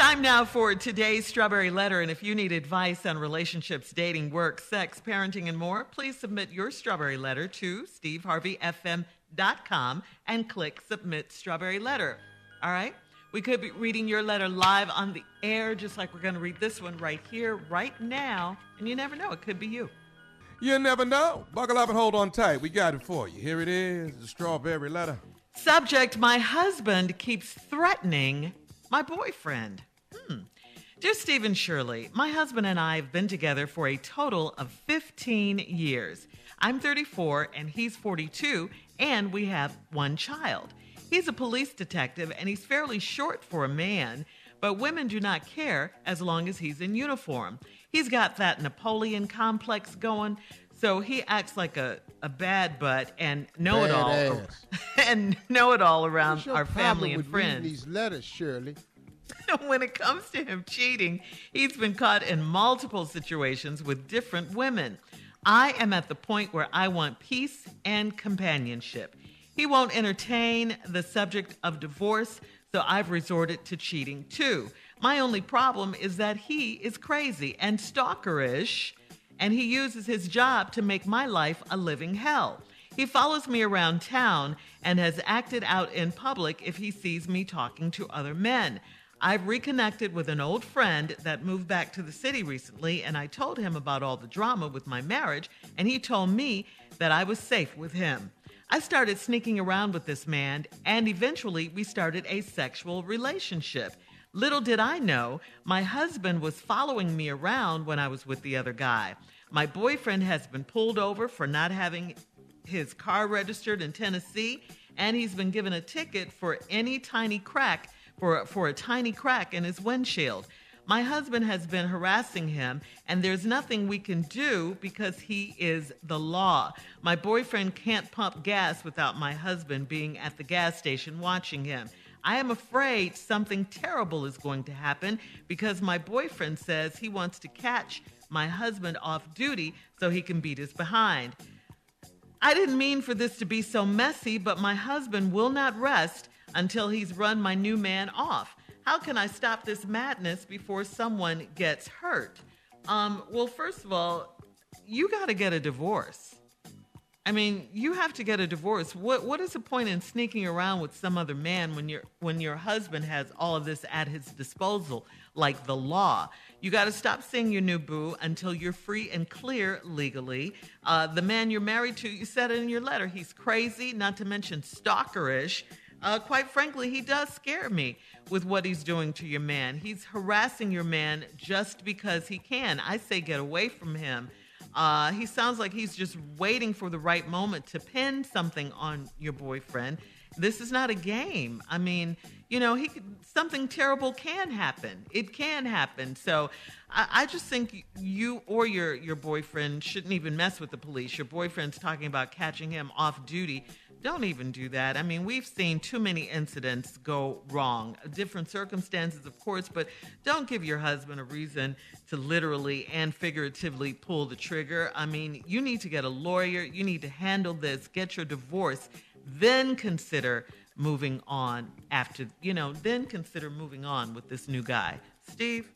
Time now for today's Strawberry Letter. And if you need advice on relationships, dating, work, sex, parenting, and more, please submit your Strawberry Letter to steveharveyfm.com and click Submit Strawberry Letter. All right? We could be reading your letter live on the air, just like we're going to read this one right here, right now. And you never know, it could be you. You never know. Buckle up and hold on tight. We got it for you. Here it is the Strawberry Letter. Subject My husband keeps threatening my boyfriend. Hmm. Dear Steve and Shirley, my husband and I have been together for a total of 15 years. I'm 34 and he's 42, and we have one child. He's a police detective and he's fairly short for a man, but women do not care as long as he's in uniform. He's got that Napoleon complex going, so he acts like a, a bad butt and know it all and know it all around our family and friends. These letters, Shirley. when it comes to him cheating, he's been caught in multiple situations with different women. I am at the point where I want peace and companionship. He won't entertain the subject of divorce, so I've resorted to cheating too. My only problem is that he is crazy and stalkerish, and he uses his job to make my life a living hell. He follows me around town and has acted out in public if he sees me talking to other men. I've reconnected with an old friend that moved back to the city recently, and I told him about all the drama with my marriage, and he told me that I was safe with him. I started sneaking around with this man, and eventually we started a sexual relationship. Little did I know, my husband was following me around when I was with the other guy. My boyfriend has been pulled over for not having his car registered in Tennessee, and he's been given a ticket for any tiny crack for for a tiny crack in his windshield. My husband has been harassing him, and there's nothing we can do because he is the law. My boyfriend can't pump gas without my husband being at the gas station watching him. I am afraid something terrible is going to happen because my boyfriend says he wants to catch my husband off duty so he can beat his behind. I didn't mean for this to be so messy, but my husband will not rest until he's run my new man off. How can I stop this madness before someone gets hurt? Um, well, first of all, you got to get a divorce. I mean, you have to get a divorce. What what is the point in sneaking around with some other man when your when your husband has all of this at his disposal, like the law? You got to stop seeing your new boo until you're free and clear legally. Uh, the man you're married to, you said it in your letter, he's crazy, not to mention stalkerish. Uh, quite frankly, he does scare me with what he's doing to your man. He's harassing your man just because he can. I say get away from him. Uh, he sounds like he's just waiting for the right moment to pin something on your boyfriend. This is not a game. I mean, you know, he could, something terrible can happen. It can happen. So, I, I just think you or your your boyfriend shouldn't even mess with the police. Your boyfriend's talking about catching him off duty. Don't even do that. I mean, we've seen too many incidents go wrong. Different circumstances, of course, but don't give your husband a reason to literally and figuratively pull the trigger. I mean, you need to get a lawyer. You need to handle this, get your divorce, then consider moving on after, you know, then consider moving on with this new guy. Steve?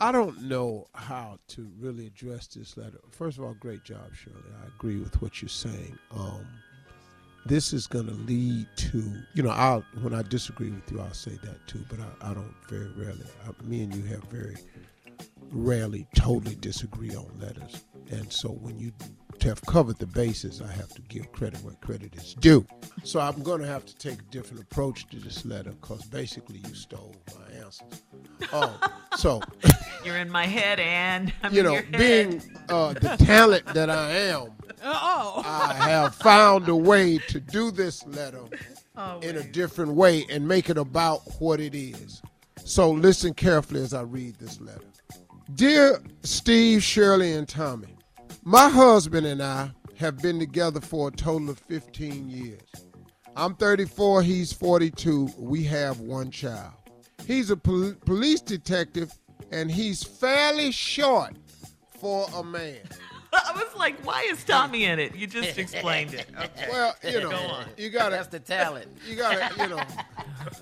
I don't know how to really address this letter. First of all, great job, Shirley. I agree with what you're saying. Um, this is going to lead to, you know, I'll when I disagree with you, I'll say that too. But I, I don't very rarely. I, me and you have very rarely totally disagree on letters, and so when you have covered the bases, I have to give credit where credit is due. So I'm going to have to take a different approach to this letter because basically you stole my answers. Oh, so You're in my head, and I'm you know, being uh, the talent that I am, Oh. I have found a way to do this letter Oh, in a different way and make it about what it is. So listen carefully as I read this letter. Dear Steve, Shirley, and Tommy, my husband and I have been together for a total of 15 years. I'm 34, he's 42. We have one child. He's a pol- police detective and he's fairly short for a man. I was like, why is Tommy in it? You just explained it. Okay. Well, you know, Go you gotta, That's the talent. you gotta, you know.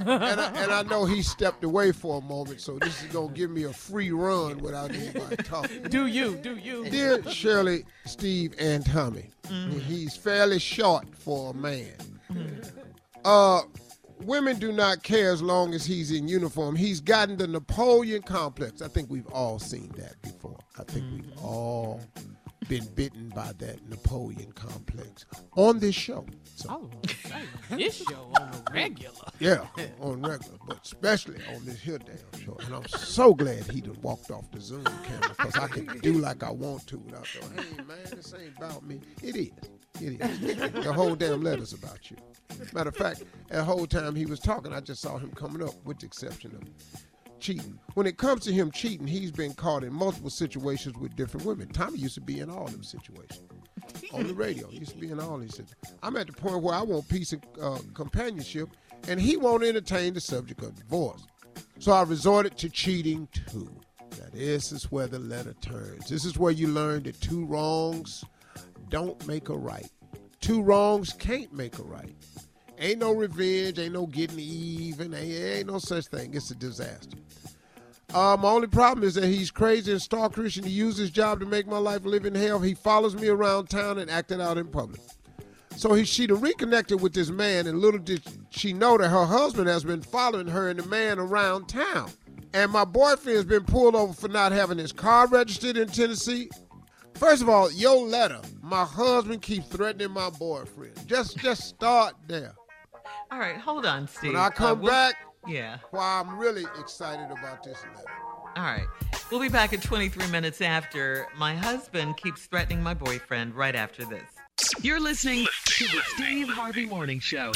And I, and I know he stepped away for a moment, so this is gonna give me a free run without anybody talking. Do you? Do you? Dear Shirley, Steve, and Tommy, he's fairly short for a man. Uh, women do not care as long as he's in uniform. He's gotten the Napoleon complex. I think we've all seen that before. I think we've mm-hmm. all been bitten by that Napoleon complex on this show. So, Oh, this show on the regular. yeah, on regular, but especially on this here damn show. And I'm so glad he done walked off the Zoom camera because I can do like I want to without going, hey man, this ain't about me. It is. It is. the whole damn letter's about you. Matter of fact, the whole time he was talking, I just saw him coming up, with the exception of cheating. When it comes to him cheating, he's been caught in multiple situations with different women. Tommy used to be in all them situations. On the radio, He used to be in all these. situations. I'm at the point where I want peace and uh, companionship, and he won't entertain the subject of divorce. So I resorted to cheating too. Now this is where the letter turns. This is where you learn that two wrongs don't make a right. Two wrongs can't make a right. Ain't no revenge, ain't no getting even, ain't, no such thing. It's a disaster. Uh, my only problem is that he's crazy and stalkerish, and he uses his job to make my life live in hell. He follows me around town and acted out in public. So he she reconnected with this man, and little did she know that her husband has been following her and the man around town. And my boyfriend's been pulled over for not having his car registered in Tennessee. First of all, your letter, my husband keeps threatening my boyfriend. Just just start there. All right, hold on, Steve. When I Uh, come we'll- back, Yeah. why I'm really excited about this letter. All right. We'll be back in 23 minutes after. My husband keeps threatening my boyfriend right after this. You're listening to the Steve Harvey Morning Show.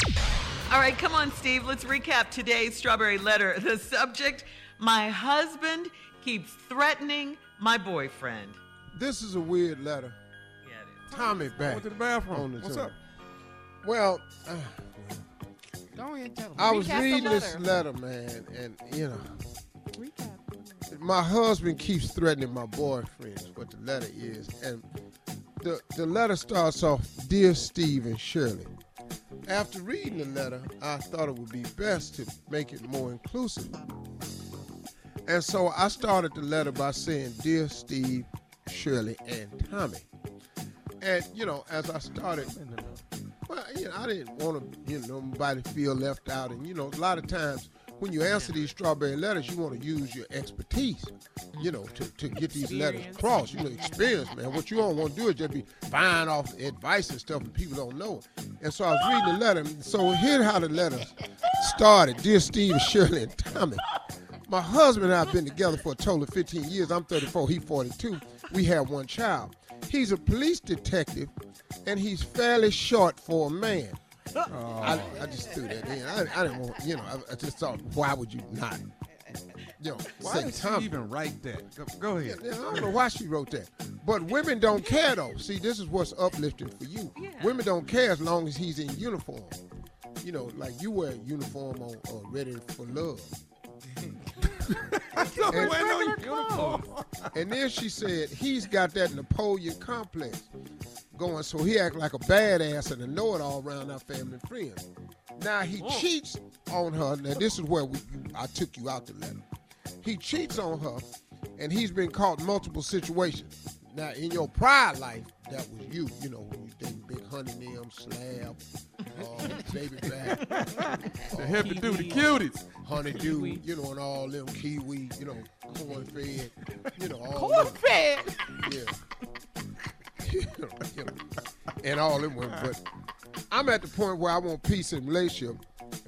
All right, come on, Steve. Let's recap today's strawberry letter. The subject My husband keeps threatening my boyfriend. This is a weird letter. Yeah, it is. Tommy back. Went to the bathroom. What's up? Well, uh, Go ahead and tell him. I was Recap the reading this letter. letter, man, and you know, Recap. my husband keeps threatening my boyfriend. Is what the letter is, and the the letter starts off, "Dear Steve and Shirley." After reading the letter, I thought it would be best to make it more inclusive, and so I started the letter by saying, "Dear Steve, Shirley, and Tommy." And you know, as I started, well, you know, I didn't want to, you know, nobody feel left out. And you know, a lot of times when you answer these strawberry letters, you want to use your expertise, you know, to, to get these letters across. You know, experience, man. What you don't want to do is just be buying off advice and stuff, and people don't know. And so I was reading the letter. So here's how the letter started. Dear Steve, Shirley, and Tommy. My husband and I have been together for a total of 15 years. I'm 34, he's 42. We have one child. He's a police detective, and he's fairly short for a man. I, I just threw that in. I, I didn't want, you know, I, I just thought, why would you not? You know, Why say did she even write that? Go, go ahead. yeah, I don't know why she wrote that. But women don't care though. See, this is what's uplifting for you. Yeah. Women don't care as long as he's in uniform. You know, like you wear a uniform on uh, ready for love. No, And- wear no uniform. And then she said he's got that Napoleon complex going, so he act like a badass and a know-it-all around our family and friends. Now he cheats on her. Now this is where we, I took you out the letter. He cheats on her, and he's been caught in multiple situations. Now in your prior life, that was you. You know, when you dating Big Honey Nim, Slab, uh, Baby Back, The heavy duty cuties. Honeydew, you know, and all them Kiwi, you know, corn fed, you know, all Corn them. fed. Yeah. you know, you know, and all them women. But I'm at the point where I want peace in relationship,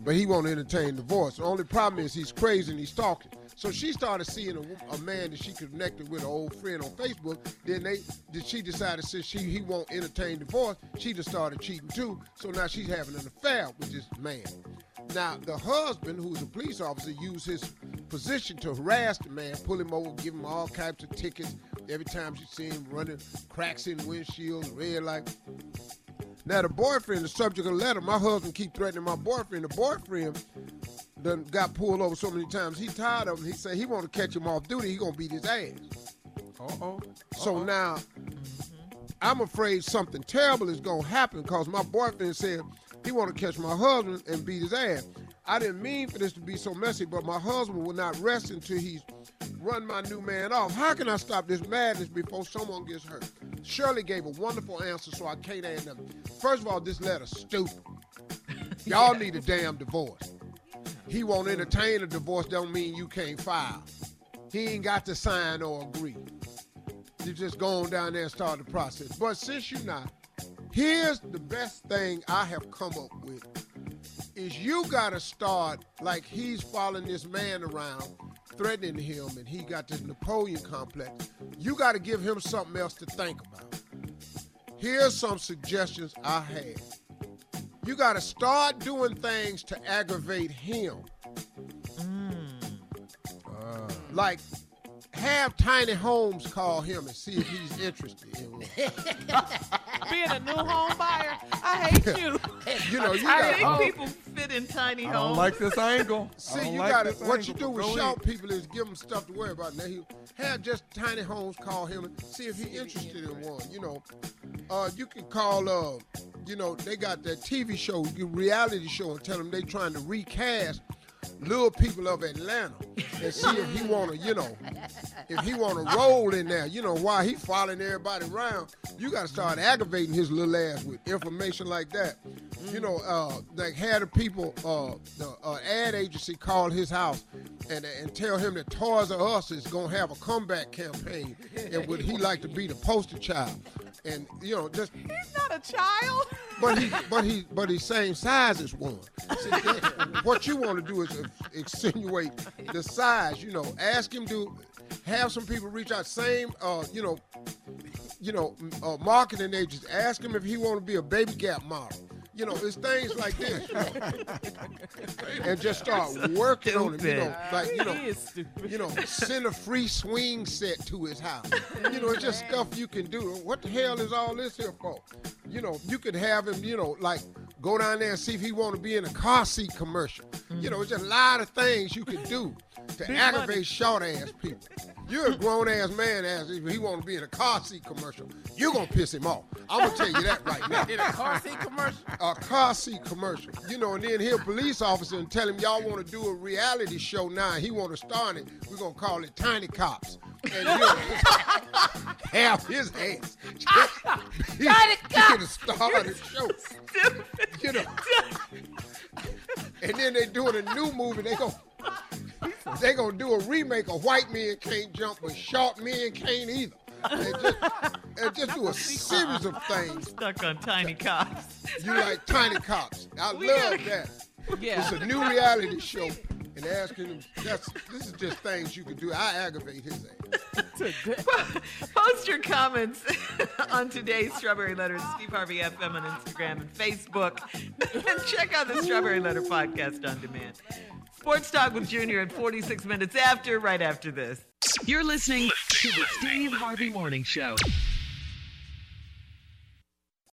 but he won't entertain divorce. The only problem is he's crazy and he's talking. So she started seeing a, a man that she connected with, an old friend on Facebook. Then they, did she decided since she he won't entertain divorce, she just started cheating too. So now she's having an affair with this man. Now the husband, who's a police officer, used his position to harass the man, pull him over, give him all types of tickets. Every time she see him running cracks in windshields, red light. Now the boyfriend, the subject of the letter, my husband keep threatening my boyfriend. The boyfriend done got pulled over so many times. He tired of him. He said he want to catch him off duty. He gonna beat his ass. Uh-oh. So now mm-hmm. I'm afraid something terrible is gonna happen because my boyfriend said he want to catch my husband and beat his ass. I didn't mean for this to be so messy, but my husband will not rest until he's run my new man off. How can I stop this madness before someone gets hurt? Shirley gave a wonderful answer, so I can't add nothing. First of all, this letter's stupid. Y'all need a damn divorce. He won't entertain a divorce don't mean you can't file. He ain't got to sign or agree. You just go on down there and start the process. But since you're not, here's the best thing I have come up with is you gotta start like he's following this man around, threatening him, and he got this Napoleon complex. You gotta give him something else to think about. Here's some suggestions I have. You gotta start doing things to aggravate him. Hmm. Like have Tiny Homes call him and see if he's interested in one. Being a new home buyer, I hate you. You know, you I got think Oh. people fit in tiny I homes. don't like this angle. I See, don't you like got it. to What you do with go short ahead. people is give them stuff to worry about. Now, he have just Tiny homes. call him and see if he's interested in one. You know, uh, you can call. Uh, you know, they got that TV show, you reality show, and tell them they trying to recast little people of Atlanta and see if he want to, you know, if he want to roll in there. You know, why he following everybody around, you got to start aggravating his little ass with information like that. You know, uh, like had the people, uh, the uh, ad agency call his house and and tell him that Toys R Us is gonna have a comeback campaign, and would he like to be the poster child? And you know, just He's not a child. but he, but he, but he's same size as one. See, what you want to do is insinuate the size. You know, ask him to have some people reach out. Same, uh, you know, you know, uh, marketing agents. Ask him if he want to be a Baby Gap model. You know, it's things like this. You know, and just start working on it. You know, like you know, he is stupid. you know, send a free swing set to his house. You know, it's just stuff you can do. What the hell is all this here for? You know, you could have him, you know, like go down there and see if he want to be in a car seat commercial. You know, it's just a lot of things you could do to aggravate short ass people. You're a grown ass man ass if he want to be in a car seat commercial. You're gonna piss him off. I'm gonna tell you that right now In a car seat commercial. a car seat commercial. You know, and then he'll police officer and tell him y'all want to do a reality show now. He want to start it. We're gonna call it Tiny Cops. And you know, have his ass. Tiny Cops. to star the show. You know. And then they doing a new movie. They go. They gonna do a remake of White Men Can't Jump, but Short Men Can't either. And just, and just do a series of things Stuck on tiny cops. you like tiny cops. I We love gotta- that. Yeah. It's a new reality show. And asking him, that's this is just things you can do. I aggravate his ass. Post your comments on today's Strawberry Letter at Steve Harvey FM on Instagram and Facebook. and check out the Strawberry Letter podcast on demand. Sports Talk with Junior at 46 minutes after, right after this. You're listening to the Steve Harvey Morning Show.